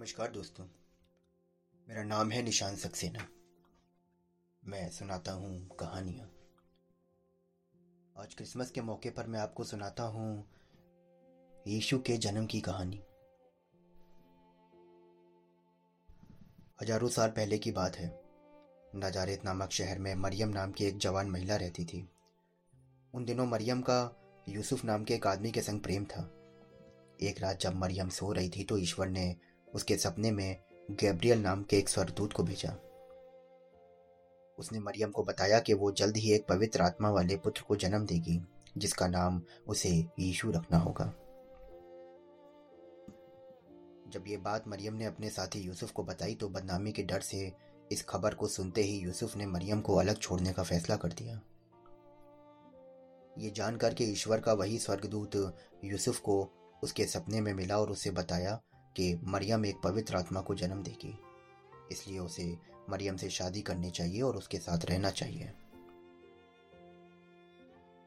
नमस्कार दोस्तों। मेरा नाम है निशान सक्सेना। मैं सुनाता हूँ कहानियाँ। आज क्रिसमस के मौके पर मैं आपको सुनाता हूँ यीशु के जन्म की कहानी। हज़ारों साल पहले की बात है। नजारेत नामक शहर में मरियम नाम की एक जवान महिला रहती थी। उन दिनों मरियम का यूसुफ नाम के एक आदमी के संग प्रेम था। एक रात जब मरियम सो रही थी तो ईश्वर ने उसके सपने में गैब्रियल नाम के एक स्वरदूत को भेजा। उसने मरियम को बताया कि वो जल्द ही एक पवित्र आत्मा वाले पुत्र को जन्म देगी, जिसका नाम उसे यीशु रखना होगा। जब ये बात मरियम ने अपने साथी यूसुफ को बताई तो बदनामी के डर से इस खबर को सुनते ही यूसुफ ने मरियम को अलग छोड़ने का फैसला कर दिया। ये जानकर के ईश्वर का वही स्वर्गदूत यूसुफ को उसके सपने में मिला और उसे बताया कि मरियम एक पवित्र आत्मा को जन्म देगी। इसलिए उसे मरियम से शादी करनी चाहिए और उसके साथ रहना चाहिए।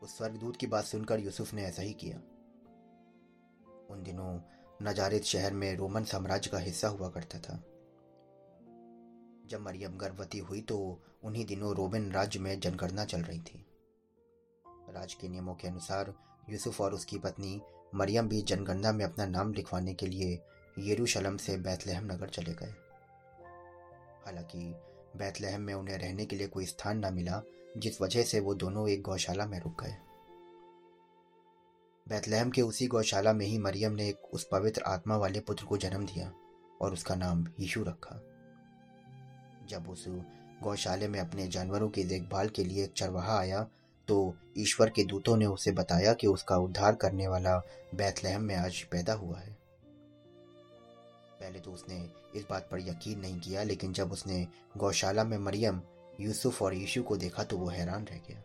उस स्वर्गदूत की बात सुनकर यूसुफ ने ऐसा ही किया। उन दिनों नजारित शहर में रोमन साम्राज्य का हिस्सा हुआ करता था। जब मरियम गर्भवती हुई तो उन्हीं दिनों रोमन राज्य में जनगणना चल रही थी। राज के नियमों के अनुसार यूसुफ और उसकी पत्नी मरियम भी जनगणना में अपना नाम लिखवाने के लिए यरूशलम से बैतलहम नगर चले गए। हालाँकि बैतलहम में उन्हें रहने के लिए कोई स्थान न मिला, जिस वजह से वो दोनों एक गौशाला में रुक गए। बैतलहम के उसी गौशाला में ही मरियम ने एक उस पवित्र आत्मा वाले पुत्र को जन्म दिया और उसका नाम यीशु रखा। जब उस गौशाले में अपने जानवरों की देखभाल के लिए एक चरवाहा आया तो ईश्वर के दूतों ने उसे बताया कि उसका उद्धार करने वाला बैतलहम में आज पैदा हुआ है। पहले तो उसने इस बात पर यकीन नहीं किया, लेकिन जब उसने गौशाला में मरियम, यूसुफ और यीशु को देखा तो वो हैरान रह गया।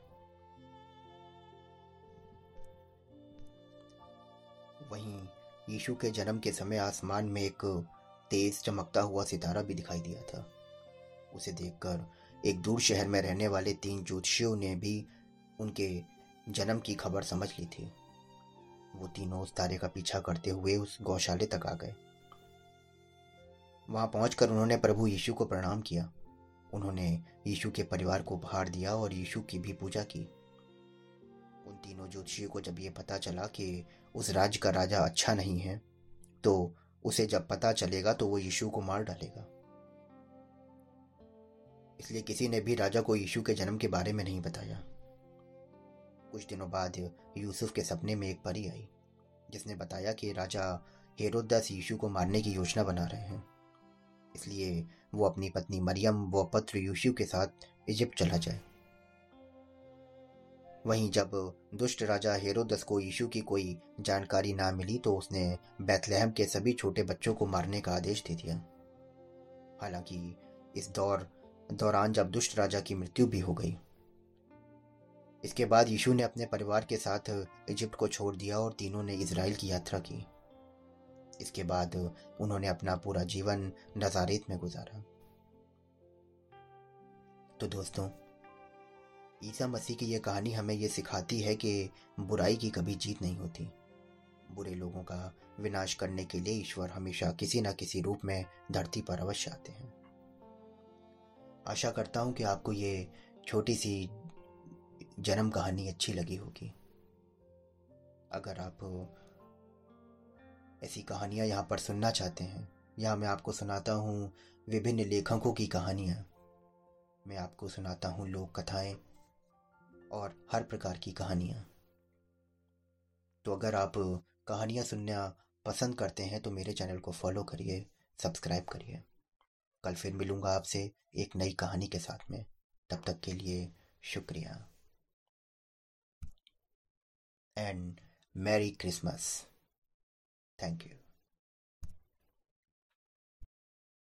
वहीं यीशु के जन्म के समय आसमान में एक तेज चमकता हुआ सितारा भी दिखाई दिया था। उसे देखकर एक दूर शहर में रहने वाले तीन ज्योतिषियों ने भी उनके जन्म की खबर समझ ली थी। वो तीनों उस तारे का पीछा करते हुए उस गौशाले तक आ गए। वहाँ पहुंचकर उन्होंने प्रभु यीशु को प्रणाम किया। उन्होंने यीशु के परिवार को उपहार दिया और यीशु की भी पूजा की। उन तीनों ज्योतिषियों को जब ये पता चला कि उस राज्य का राजा अच्छा नहीं है तो उसे जब पता चलेगा तो वो यीशु को मार डालेगा। इसलिए किसी ने भी राजा को यीशु के जन्म के बारे में नहीं बताया। कुछ दिनों बाद यूसुफ के सपने में एक परी आई, जिसने बताया कि राजा हेरोदास यीशु को मारने की योजना बना रहे हैं। इसलिए वो अपनी पत्नी मरियम व पत्र यूशु के साथ इजिप्ट चला जाए। वहीं जब दुष्ट राजा हेरोदस को यीशु की कोई जानकारी ना मिली तो उसने बैतलहम के सभी छोटे बच्चों को मारने का आदेश दे दिया। हालाँकि इस दौर, दौरान जब दुष्ट राजा की मृत्यु भी हो गई, इसके बाद यीशु ने अपने परिवार के साथ इजिप्ट को छोड़ दिया और तीनों ने इसराइल की यात्रा की। इसके बाद उन्होंने अपना पूरा जीवन नजारेत में गुजारा। तो दोस्तों, ईसा मसीह की यह कहानी हमें यह सिखाती है कि बुराई की कभी जीत नहीं होती। बुरे लोगों का विनाश करने के लिए ईश्वर हमेशा किसी न किसी रूप में धरती पर अवश्य आते हैं। आशा करता हूँ कि आपको ये छोटी सी जन्म कहानी अच्छी लगी होगी। अगर आप ऐसी कहानियाँ यहाँ पर सुनना चाहते हैं। यहाँ मैं आपको सुनाता हूँ विभिन्न लेखकों की कहानियाँ। मैं आपको सुनाता हूँ लोक कथाएँ और हर प्रकार की कहानियाँ। तो अगर आप कहानियाँ सुनना पसंद करते हैं तो मेरे चैनल को फॉलो करिए, सब्सक्राइब करिए। कल फिर मिलूँगा आपसे एक नई कहानी के साथ में। तब तक के लिए शुक्रिया। And merry Christmas Thank you.